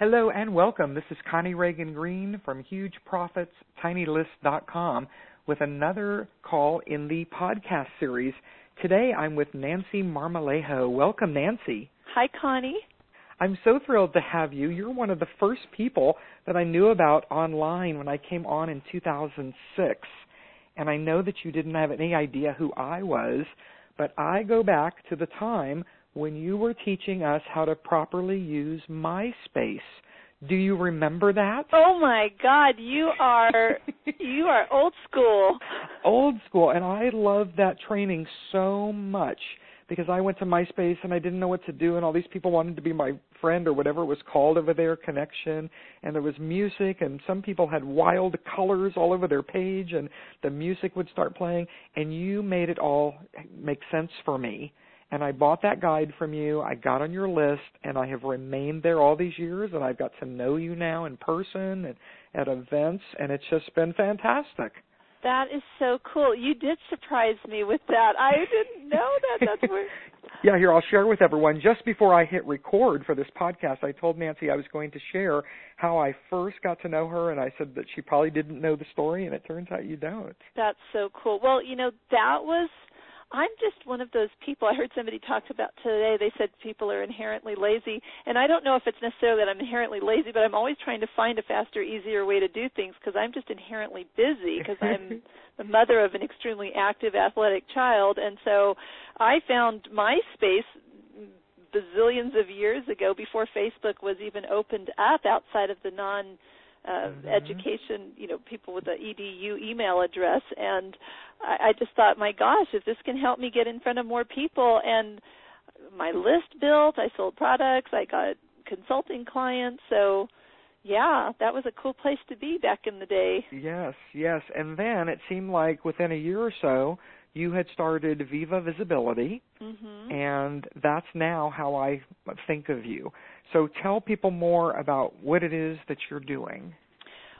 Hello and welcome. This is Connie Ragen Green from HugeProfitsTinyList.com with another call in the podcast series. Today I'm with Nancy Marmolejo. Welcome, Nancy. Hi, Connie. I'm so thrilled to have you. You're one of the first people that I knew about online when I came on in 2006. And I know that you didn't have any idea who I was, but I go back to the time when you were teaching us how to properly use MySpace. Do you remember that? Oh my God, you are you are old school. Old school, and I loved that training so much because I went to MySpace and I didn't know what to do, and all these people wanted to be my friend or whatever it was called over there, connection, and there was music, and some people had wild colors all over their page, and the music would start playing, and you made it all make sense for me and I bought that guide from you. I got on your list, and I have remained there all these years, and I've got to know you now in person and at events, and it's just been fantastic. That is so cool. You did surprise me with that. I didn't know that. That's where. yeah, here I'll share with everyone. Just before I hit record for this podcast, I told Nancy I was going to share how I first got to know her, and I said that she probably didn't know the story, and it turns out you don't. That's so cool. Well, you know that was I'm just one of those people. I heard somebody talk about today. They said people are inherently lazy, and I don't know if it's necessarily that I'm inherently lazy, but I'm always trying to find a faster, easier way to do things because I'm just inherently busy because I'm the mother of an extremely active, athletic child, and so I found MySpace bazillions of years ago before Facebook was even opened up outside of the non uh, mm-hmm. education, you know, people with the edu email address, and I, I just thought, my gosh, if this can help me get in front of more people, and my list built, I sold products, I got consulting clients, so yeah, that was a cool place to be back in the day. Yes, yes, and then it seemed like within a year or so, you had started Viva Visibility, mm-hmm. and that's now how I think of you. So tell people more about what it is that you're doing.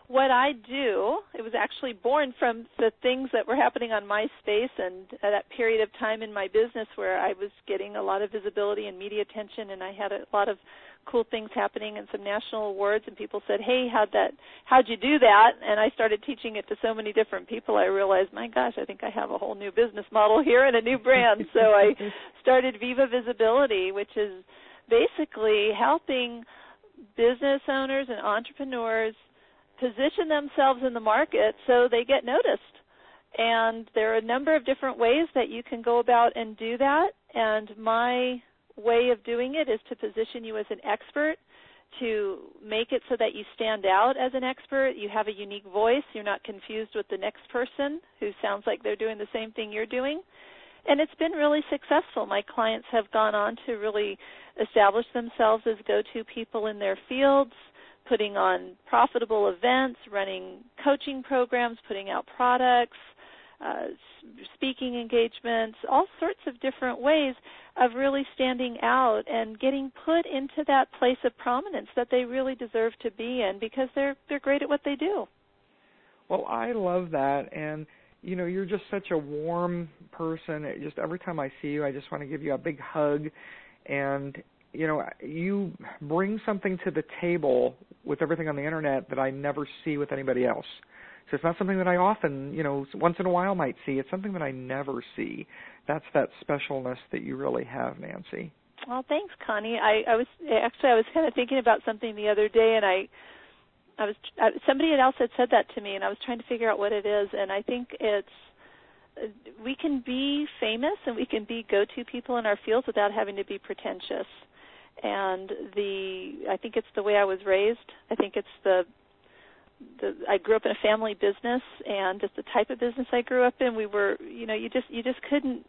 What I do, it was actually born from the things that were happening on MySpace and that period of time in my business where I was getting a lot of visibility and media attention and I had a lot of cool things happening and some national awards and people said, "Hey, how'd that how'd you do that?" And I started teaching it to so many different people. I realized, "My gosh, I think I have a whole new business model here and a new brand." so I started Viva Visibility, which is basically helping business owners and entrepreneurs position themselves in the market so they get noticed. And there are a number of different ways that you can go about and do that. And my way of doing it is to position you as an expert, to make it so that you stand out as an expert. You have a unique voice. You're not confused with the next person who sounds like they're doing the same thing you're doing and it's been really successful. My clients have gone on to really establish themselves as go-to people in their fields, putting on profitable events, running coaching programs, putting out products, uh, speaking engagements, all sorts of different ways of really standing out and getting put into that place of prominence that they really deserve to be in because they're they're great at what they do. Well, I love that and you know, you're just such a warm person. It just every time I see you, I just want to give you a big hug and you know, you bring something to the table with everything on the internet that I never see with anybody else. So it's not something that I often, you know, once in a while might see. It's something that I never see. That's that specialness that you really have, Nancy. Well, thanks, Connie. I, I was actually I was kind of thinking about something the other day, and I I was somebody else had said that to me, and I was trying to figure out what it is. And I think it's we can be famous and we can be go-to people in our fields without having to be pretentious. And the I think it's the way I was raised. I think it's the the I grew up in a family business, and just the type of business I grew up in, we were you know you just you just couldn't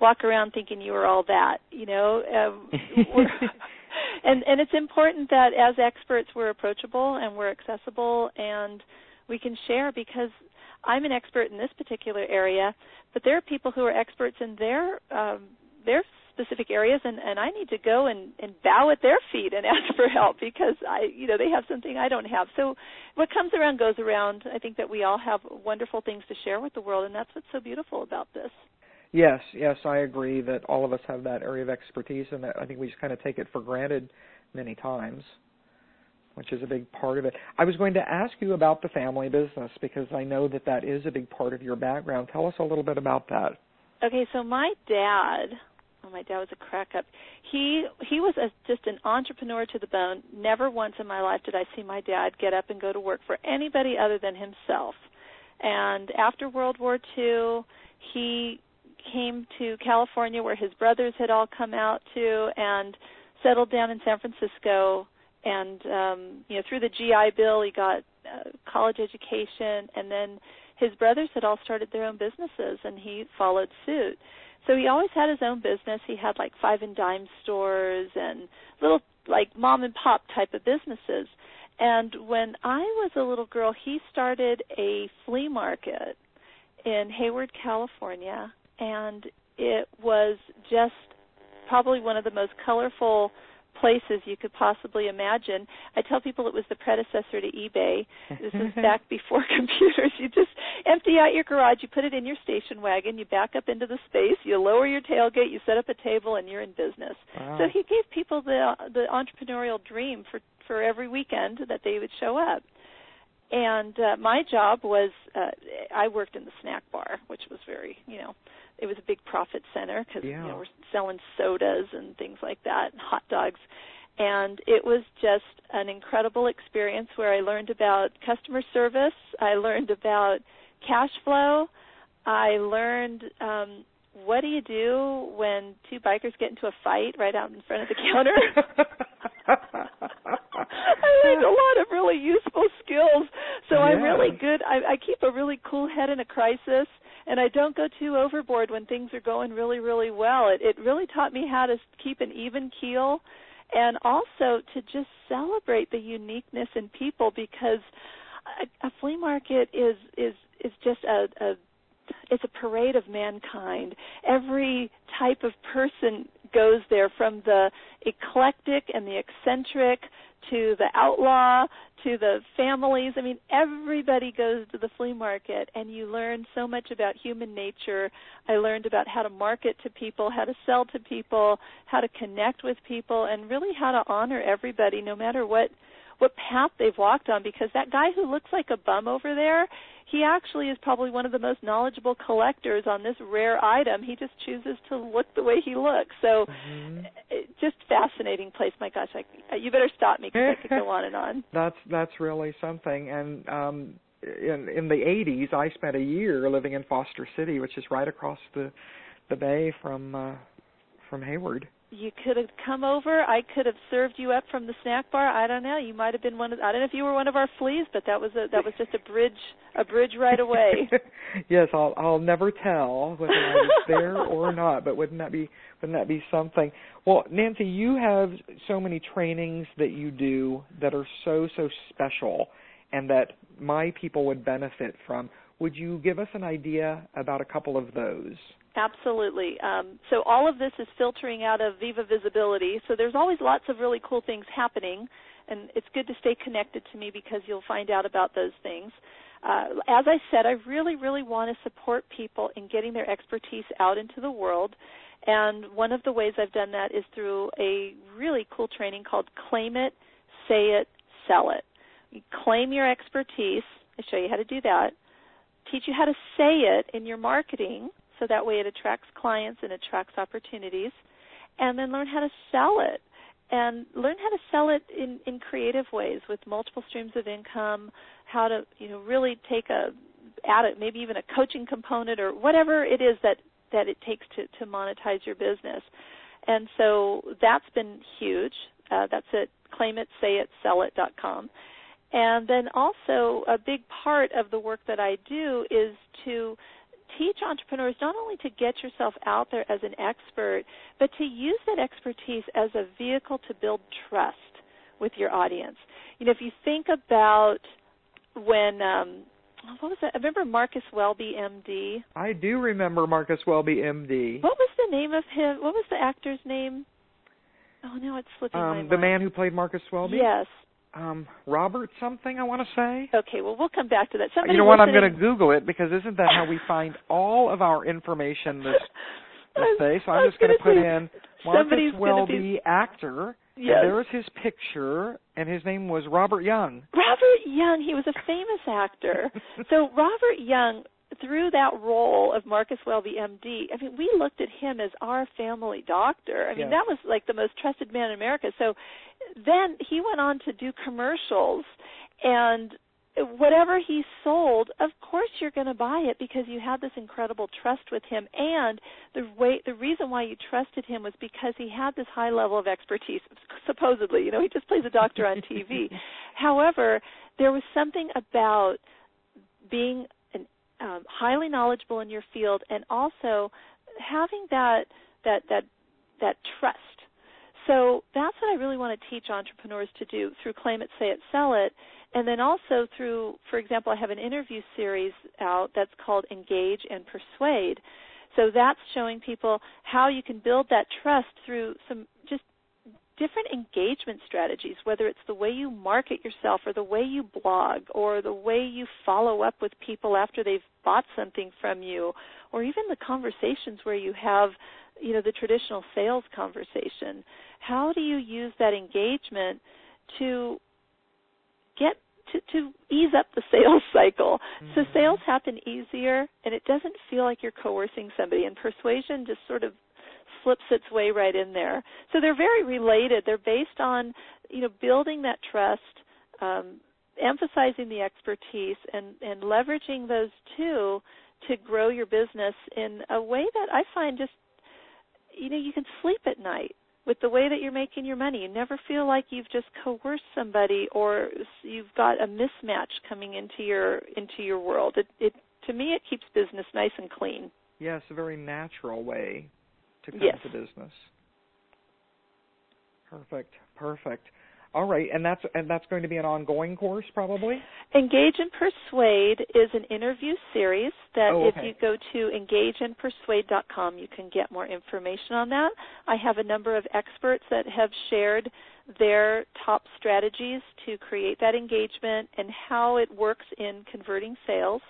walk around thinking you were all that. You know. Um, and and it's important that as experts we're approachable and we're accessible and we can share because I'm an expert in this particular area, but there are people who are experts in their um, their specific areas, and, and I need to go and, and bow at their feet and ask for help because I, you know, they have something I don't have. So what comes around goes around. I think that we all have wonderful things to share with the world, and that's what's so beautiful about this. Yes, yes, I agree that all of us have that area of expertise, and I think we just kind of take it for granted many times. which is a big part of it. I was going to ask you about the family business because I know that that is a big part of your background. Tell us a little bit about that. Okay, so my dad, oh, my dad was a crack up. He he was a, just an entrepreneur to the bone. Never once in my life did I see my dad get up and go to work for anybody other than himself. And after World War II, he came to California where his brothers had all come out to and settled down in San Francisco. And um you know through the GI bill he got uh, college education. And then his brothers had all started their own businesses and he followed suit. So he always had his own business. He had like five and dime stores and little like mom and pop type of businesses. And when I was a little girl he started a flea market in Hayward California and it was just probably one of the most colorful places you could possibly imagine. I tell people it was the predecessor to eBay. This is back before computers. You just empty out your garage, you put it in your station wagon, you back up into the space, you lower your tailgate, you set up a table, and you're in business. Wow. So he gave people the the entrepreneurial dream for for every weekend that they would show up. And uh, my job was uh, I worked in the snack bar, which was very you know it was a big profit center because yeah. you know we're selling sodas and things like that, and hot dogs, and it was just an incredible experience where I learned about customer service, I learned about cash flow, I learned um, what do you do when two bikers get into a fight right out in front of the counter. I learned a lot of really useful skills. So yeah. I'm really good. I, I keep a really cool head in a crisis and I don't go too overboard when things are going really, really well. It, it really taught me how to keep an even keel and also to just celebrate the uniqueness in people because a, a flea market is is is just a, a it's a parade of mankind. Every type of person goes there from the eclectic and the eccentric to the outlaw to the families. I mean, everybody goes to the flea market, and you learn so much about human nature. I learned about how to market to people, how to sell to people, how to connect with people, and really how to honor everybody, no matter what what path they've walked on. Because that guy who looks like a bum over there, he actually is probably one of the most knowledgeable collectors on this rare item. He just chooses to look the way he looks. So, mm-hmm. just fascinating place. My gosh, I, you better stop me because I could go on and on. That's that's really something. And um, in in the 80s, I spent a year living in Foster City, which is right across the the bay from uh, from Hayward you could have come over. I could have served you up from the snack bar. I don't know. You might have been one of. I don't know if you were one of our fleas, but that was a that was just a bridge a bridge right away. yes, I'll I'll never tell whether I was there or not. But wouldn't that be wouldn't that be something? Well, Nancy, you have so many trainings that you do that are so so special, and that my people would benefit from. Would you give us an idea about a couple of those? Absolutely. Um, so all of this is filtering out of Viva Visibility. So there's always lots of really cool things happening, and it's good to stay connected to me because you'll find out about those things. Uh, as I said, I really, really want to support people in getting their expertise out into the world. And one of the ways I've done that is through a really cool training called Claim It, Say It, Sell It. You claim your expertise. I show you how to do that. Teach you how to say it in your marketing so that way it attracts clients and attracts opportunities. And then learn how to sell it. And learn how to sell it in in creative ways with multiple streams of income how to you know really take a add it maybe even a coaching component or whatever it is that that it takes to to monetize your business. And so that's been huge. Uh, that's at claim it say it sell it.com and then also a big part of the work that I do is to teach entrepreneurs not only to get yourself out there as an expert, but to use that expertise as a vehicle to build trust with your audience. You know, if you think about when um what was that? I remember Marcus Welby, MD. I do remember Marcus Welby, MD. What was the name of him? What was the actor's name? Oh, now it's slipping um, my mind. The man who played Marcus Welby. Yes um Robert something I want to say. Okay, well we'll come back to that. Somebody you know what? I'm going to Google it because isn't that how we find all of our information this this day? So I'm just going to put in Marcus Welby be... actor, Yes. And there was his picture, and his name was Robert Young. Robert Young, he was a famous actor. so Robert Young, through that role of Marcus Welby, MD, I mean, we looked at him as our family doctor. I mean, Yes. that was like the most trusted man in America. So then he went on to do commercials, and whatever he sold, of course you're going to buy it because you had this incredible trust with him, and the way the reason why you trusted him was because he had this high level of expertise. Supposedly, you know, he just plays a doctor on TV. However, there was something about being um, highly knowledgeable in your field and also having that that that that trust. So that's what I really want to teach entrepreneurs to do through Claim It, Say It, Sell It, and then also through, for example, I have an interview series out that's called Engage and Persuade. So that's showing people how you can build that trust through some different engagement strategies, whether it's the way you market yourself or the way you blog or the way you follow up with people after they've bought something from you or even the conversations where you have you know the traditional sales conversation how do you use that engagement to get to, to ease up the sales cycle so Mhm. sales happen easier and it doesn't feel like you're coercing somebody and persuasion just sort of slips its way right in there so they're very related they're based on you know building that trust um, emphasizing the expertise and and leveraging those two to grow your business in a way that I find just you know you can sleep at night with the way that you're making your money. You never feel like you've just coerced somebody or you've got a mismatch coming into your into your world. It it to me it keeps business nice and clean. Yes, a very natural way to come Yes. to business. Perfect. Perfect. All right, and that's and that's going to be an ongoing course probably? Engage and Persuade is an interview series that Oh, if you go to engageandpersuade.com you can get more information on that. I have a number of experts that have shared their top strategies to create that engagement and how it works in converting sales.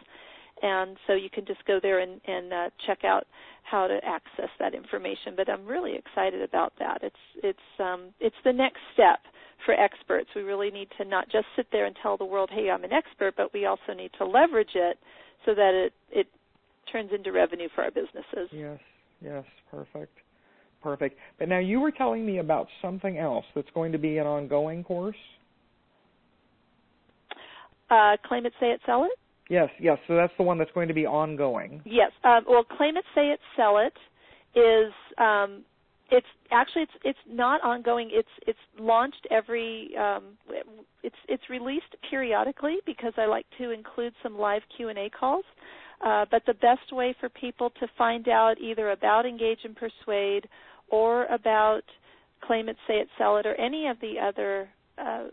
And so you can just go there and, and uh, check out how to access that information. But I'm really excited about that. It's it's um, it's the next step for experts. We really need to not just sit there and tell the world, "Hey, I'm an expert," but we also need to leverage it so that it it turns into revenue for our businesses. Yes. Yes, perfect. Perfect. But now you were telling me about something else that's going to be an ongoing course? Uh, claim it, say it, sell it. Yes, yes. So that's the one that's going to be ongoing. Yes. Um, well, claim it, say it, sell it is um, it's actually it's it's not ongoing. It's it's launched every um, it's it's released periodically because I like to include some live Q and A calls. Uh, but the best way for people to find out either about Engage and Persuade or about Claim It, Say It, Sell It, or any of the other uh,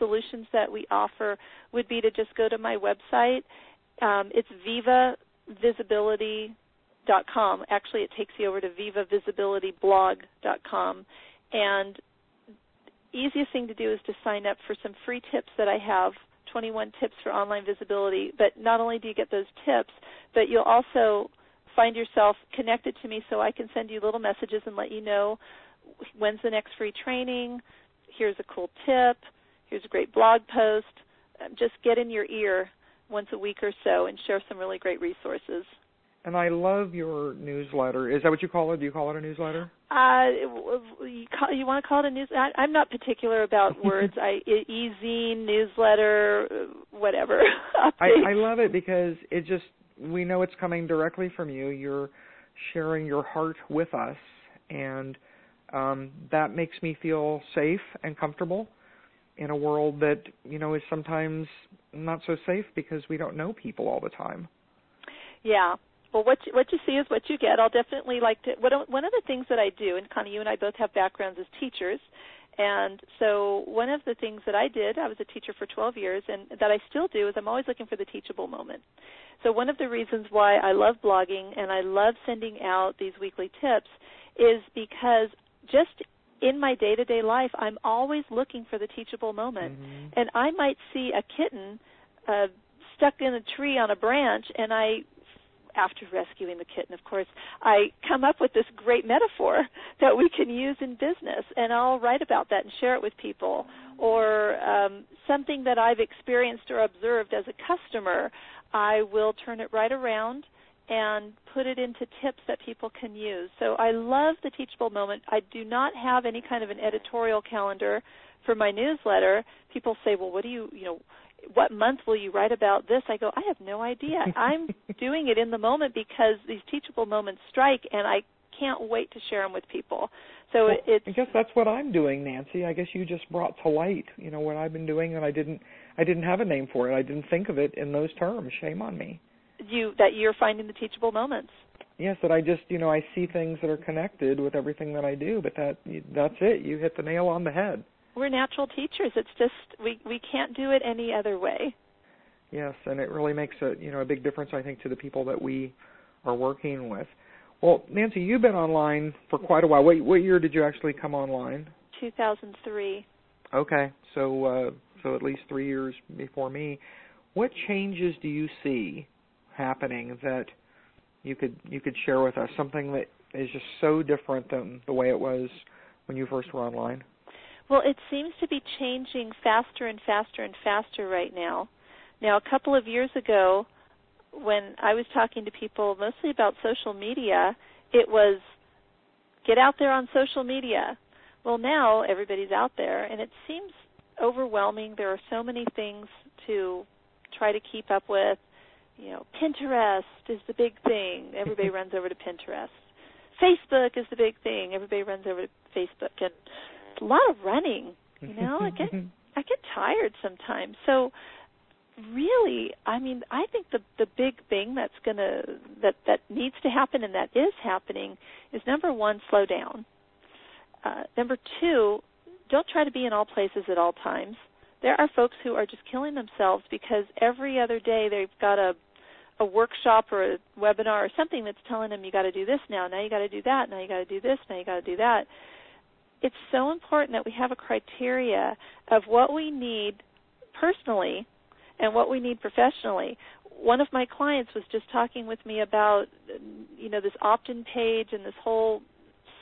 solutions that we offer would be to just go to my website. Um, it's vivavisibility.com. Actually, it takes you over to vivavisibilityblog.com. And easiest thing to do is to sign up for some free tips that I have 21 tips for online visibility. But not only do you get those tips, but you'll also find yourself connected to me so I can send you little messages and let you know when's the next free training, here's a cool tip, here's a great blog post. Um, Just get in your ear once a week or so and share some really great resources. And I love your newsletter. Is that what you call it? Do you call it a newsletter? Uh, you, call, you want to call it a news? I, I'm not particular about words. I e-zine, newsletter, uh, whatever. I, I love it because it just we know it's coming directly from you. You're sharing your heart with us, and um, that makes me feel safe and comfortable in a world that you know is sometimes not so safe because we don't know people all the time. Yeah. Well, what you, what you see is what you get. I'll definitely like to. What, one of the things that I do, and Connie, you and I both have backgrounds as teachers, and so one of the things that I did, I was a teacher for 12 years, and that I still do is I'm always looking for the teachable moment. So one of the reasons why I love blogging and I love sending out these weekly tips is because just in my day-to-day life, I'm always looking for the teachable moment, Mhm. and I might see a kitten uh, stuck in a tree on a branch, and I after rescuing the kitten, of course, I come up with this great metaphor that we can use in business, and I'll write about that and share it with people. Or um, something that I've experienced or observed as a customer, I will turn it right around and put it into tips that people can use. So I love the teachable moment. I do not have any kind of an editorial calendar for my newsletter. People say, "Well, what do you, you know, what month will you write about this?" I go, "I have no idea. I'm doing it in the moment because these teachable moments strike and I can't wait to share them with people." So well, it's I guess that's what I'm doing, Nancy. I guess you just brought to light, you know, what I've been doing and I didn't I didn't have a name for it. I didn't think of it in those terms. Shame on me you that you're finding the teachable moments. Yes, that I just you know I see things that are connected with everything that I do, but that that's it. You hit the nail on the head. We're natural teachers. It's just we we can't do it any other way. Yes, and it really makes a you know a big difference I think to the people that we are working with. Well, Nancy, you've been online for quite a while. What what year did you actually come online? 2003. Okay, so uh, so at least three years before me. What changes do you see happening that you could you could share with us something that is just so different than the way it was when you first were online? Well, it seems to be changing faster and faster and faster right now. Now, a couple of years ago, when I was talking to people mostly about social media, it was get out there on social media. Well, now everybody's out there, and it seems overwhelming. There are so many things to try to keep up with you know, Pinterest is the big thing. Everybody runs over to Pinterest. Facebook is the big thing. Everybody runs over to Facebook, and it's a lot of running. You know, I get I get tired sometimes. So really, I mean, I think the the big thing that's gonna that that needs to happen and that is happening is number one, slow down. Uh, number two, don't try to be in all places at all times. There are folks who are just killing themselves because every other day they've got a a workshop or a webinar or something that's telling them you got to do this now, now you got to do that, now you got to do this, now you got to do that. It's so important that we have a criteria of what we need personally and what we need professionally. One of my clients was just talking with me about you know this opt-in page and this whole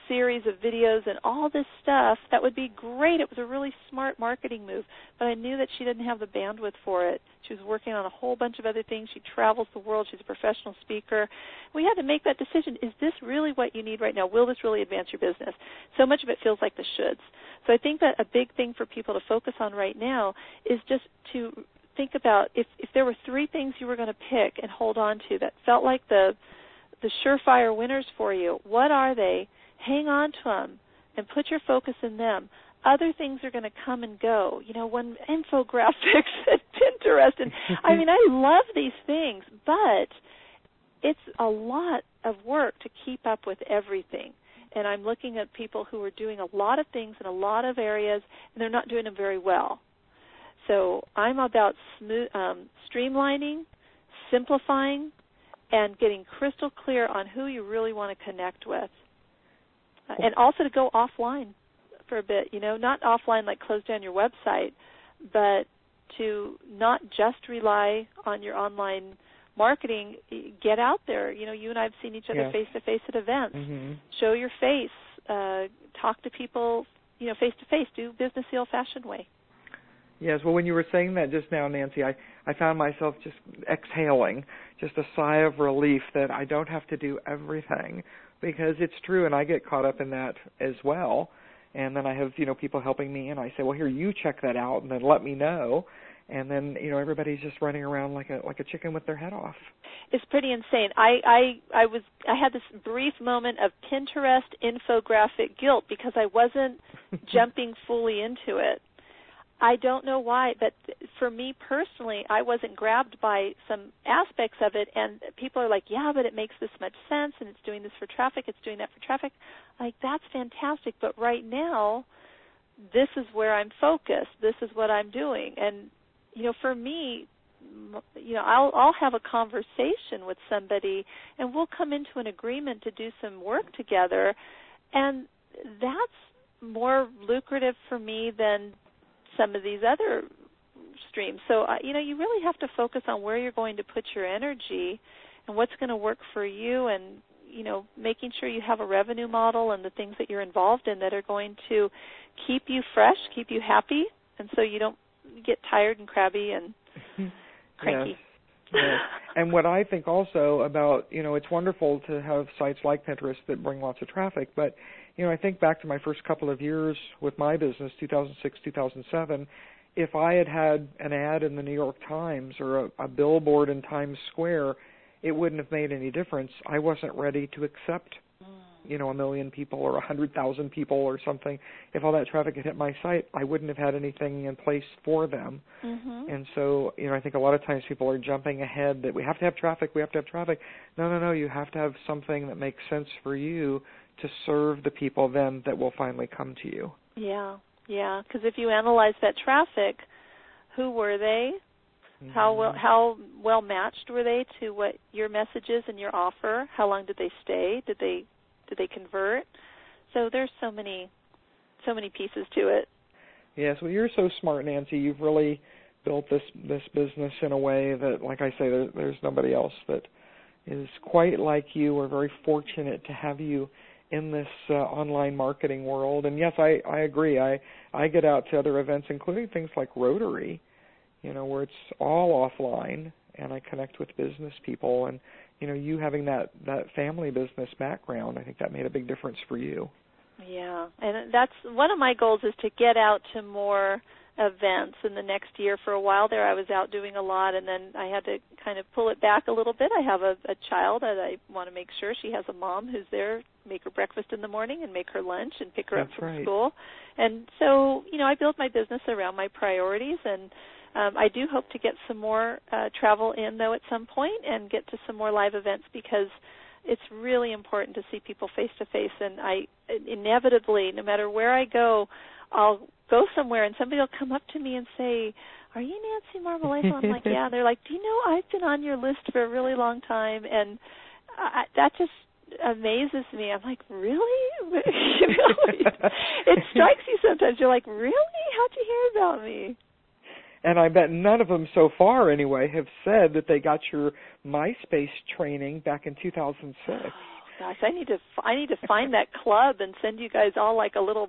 series of videos and all this stuff that would be great. It was a really smart marketing move, but I knew that she didn't have the bandwidth for it. She was working on a whole bunch of other things. She travels the world. She's a professional speaker. We had to make that decision. Is this really what you need right now? Will this really advance your business? So much of it feels like the shoulds. So I think that a big thing for people to focus on right now is just to think about if if there were three things you were going to pick and hold on to that felt like the the surefire winners for you, what are they? Hang on to them and put your focus in them. Other things are going to come and go. You know, when infographics and Pinterest, and I mean, I love these things, but it's a lot of work to keep up with everything. And I'm looking at people who are doing a lot of things in a lot of areas, and they're not doing them very well. So I'm about smooth, um, streamlining, simplifying, and getting crystal clear on who you really want to connect with and also to go offline for a bit. You know, not offline like close down your website, but to not just rely on your online marketing. Get out there. You know, you and I have seen each other face to face at events. Mm-hmm. Show your face. Uh, talk to people. You know, face to face. Do business the old-fashioned way. Yes, well, when you were saying that just now, Nancy, I I found myself just exhaling, just a sigh of relief that I don't have to do everything because it's true and I get caught up in that as well. And then I have, you know, people helping me and I say, "Well, here you check that out and then let me know." And then, you know, everybody's just running around like a like a chicken with their head off. It's pretty insane. I I I was I had this brief moment of Pinterest infographic guilt because I wasn't jumping fully into it. I don't know why, but for me personally, I wasn't grabbed by some aspects of it, and people are like, "Yeah, but it makes this much sense, and it's doing this for traffic, it's doing that for traffic." Like that's fantastic, but right now, this is where I'm focused. This is what I'm doing, and you know, for me, you know, I'll I'll have a conversation with somebody, and we'll come into an agreement to do some work together, and that's more lucrative for me than some of these other streams. So uh, you know, you really have to focus on where you're going to put your energy and what's going to work for you and you know making sure you have a revenue model and the things that you're involved in that are going to keep you fresh, keep you happy, and so you don't get tired and crabby and cranky. Yes. yes. And what I think also about, you know, it's wonderful to have sites like Pinterest that bring lots of traffic, but you know, I think back to my first couple of years with my business, 2006, 2007, if I had had an ad in the New York Times or a, a billboard in Times Square, it wouldn't have made any difference. I wasn't ready to accept you know a million people or a hundred thousand people or something if all that traffic had hit my site i wouldn't have had anything in place for them mm-hmm. and so you know i think a lot of times people are jumping ahead that we have to have traffic we have to have traffic no no no you have to have something that makes sense for you to serve the people then that will finally come to you yeah yeah because if you analyze that traffic who were they mm-hmm. how well how well matched were they to what your message is and your offer how long did they stay did they did they convert? So there's so many so many pieces to it. Yes, well you're so smart, Nancy. You've really built this this business in a way that like I say there, there's nobody else that is quite like you. We're very fortunate to have you in this uh, online marketing world. And yes, I I agree. I I get out to other events including things like Rotary, you know, where it's all offline and I connect with business people and you know you having that that family business background i think that made a big difference for you yeah and that's one of my goals is to get out to more events in the next year for a while there i was out doing a lot and then i had to kind of pull it back a little bit i have a, a child that i want to make sure she has a mom who's there make her breakfast in the morning and make her lunch and pick her that's up from right. school and so you know i build my business around my priorities and um, I do hope to get some more uh, travel in though at some point and get to some more live events because it's really important to see people face to face. And I inevitably, no matter where I go, I'll go somewhere and somebody will come up to me and say, "Are you Nancy Marmolejo?" I'm like, "Yeah." They're like, "Do you know I've been on your list for a really long time?" And I, that just amazes me. I'm like, really? you know, it strikes you sometimes. You're like, really? How'd you hear about me? and I bet none of them so far anyway have said that they got your MySpace training back in 2006. Oh, gosh, I need to I need to find that club and send you guys all like a little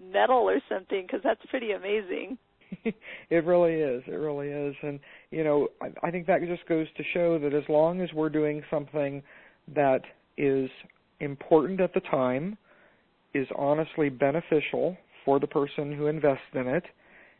medal or something because that's pretty amazing. it really is. It really is, and you know, I, I think that just goes to show that as long as we're doing something that is important at the time, is honestly beneficial for the person who invests in it,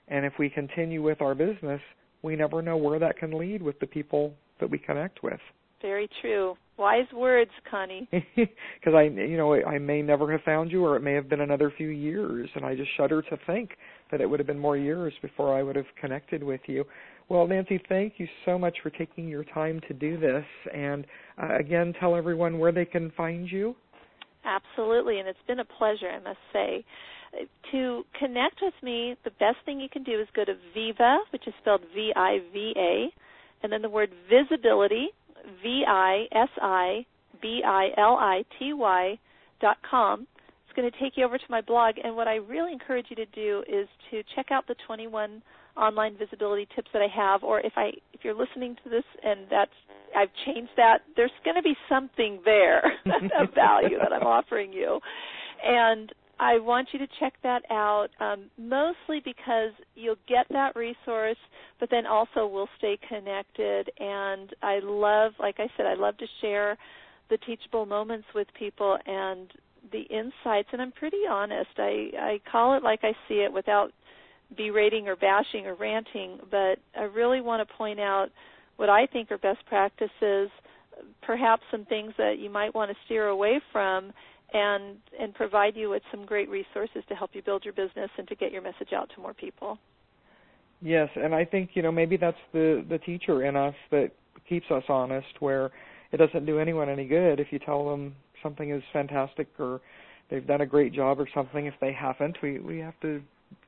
and if we continue with our business, we never know where that can lead with the people that we connect with. Very true. Wise words, Connie. Because I, you know, I may never have found you, or it may have been another few years, and I just shudder to think that it would have been more years before I would have connected with you. Well, Nancy, thank you so much for taking your time to do this, and uh, again, tell everyone where they can find you. Absolutely, and it's been a pleasure, I must say to connect with me, the best thing you can do is go to Viva, which is spelled V I V A, and then the word visibility, V I S I B I L I T Y dot com. It's going to take you over to my blog, and what I really encourage you to do is to check out the 21 online visibility tips that I have, or if I if you're listening to this and that's I've changed that, there's going to be something there, a value that I'm offering you. And I want you to check that out, um, mostly because you'll get that resource, but then also we'll stay connected. And I love, like I said, I love to share the teachable moments with people and the insights. And I'm pretty honest. I, I call it like I see it without berating or bashing or ranting, but I really want to point out what I think are best practices, perhaps some things that you might want to steer away from and and provide you with some great resources to help you build your business and to get your message out to more people. Yes, and I think you know maybe that's the the teacher in us that keeps us honest where it doesn't do anyone any good if you tell them something is fantastic or they've done a great job or something if they haven't. We we have to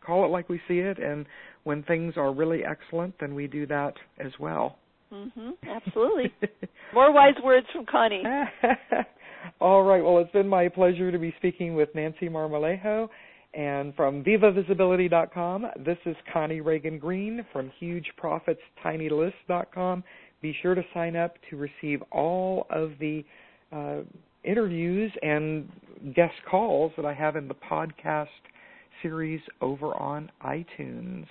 call it like we see it and when things are really excellent then we do that as well. Mhm absolutely. More wise words from connie All right. Well, it's been my pleasure to be speaking with Nancy Marmolejo. And from VivaVisibility.com, this is Connie Ragen Green from HugeProfitsTinyList.com. be sure to sign up to receive all of the uh, interviews and guest calls that I have in the podcast series over on iTunes.